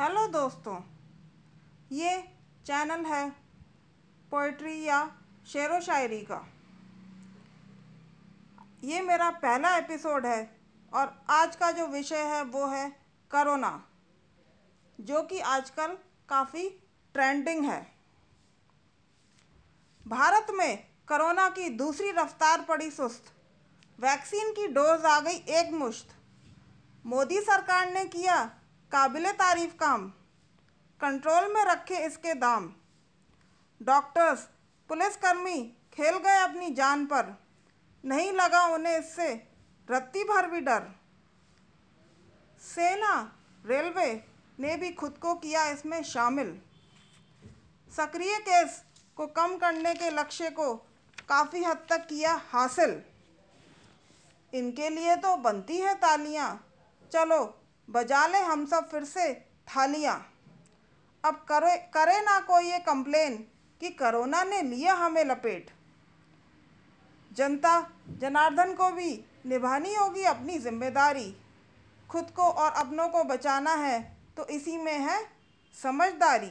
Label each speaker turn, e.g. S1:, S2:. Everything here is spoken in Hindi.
S1: हेलो दोस्तों, ये चैनल है पोइट्री या शेर व शायरी का। ये मेरा पहला एपिसोड है और आज का जो विषय है वो है करोना, जो कि आजकल काफ़ी ट्रेंडिंग है। भारत में कोरोना की दूसरी रफ्तार पड़ी सुस्त। वैक्सीन की डोज आ गई एक मुश्त मोदी सरकार ने किया काबिल तारीफ़ काम। कंट्रोल में रखे इसके दाम। डॉक्टर्स, पुलिसकर्मी खेल गए अपनी जान पर। नहीं लगा उन्हें इससे रत्ती भर भी डर। सेना, रेलवे ने भी खुद को किया इसमें शामिल। सक्रिय केस को कम करने के लक्ष्य को काफ़ी हद तक किया हासिल। इनके लिए तो बनती है तालियाँ। चलो बजा ले हम सब फिर से थालियाँ। अब करे करे ना कोई ये कंप्लेन कि करोना ने लिया हमें लपेट। जनता, जनार्दन को भी निभानी होगी अपनी ज़िम्मेदारी। खुद को और अपनों को बचाना है तो इसी में है समझदारी।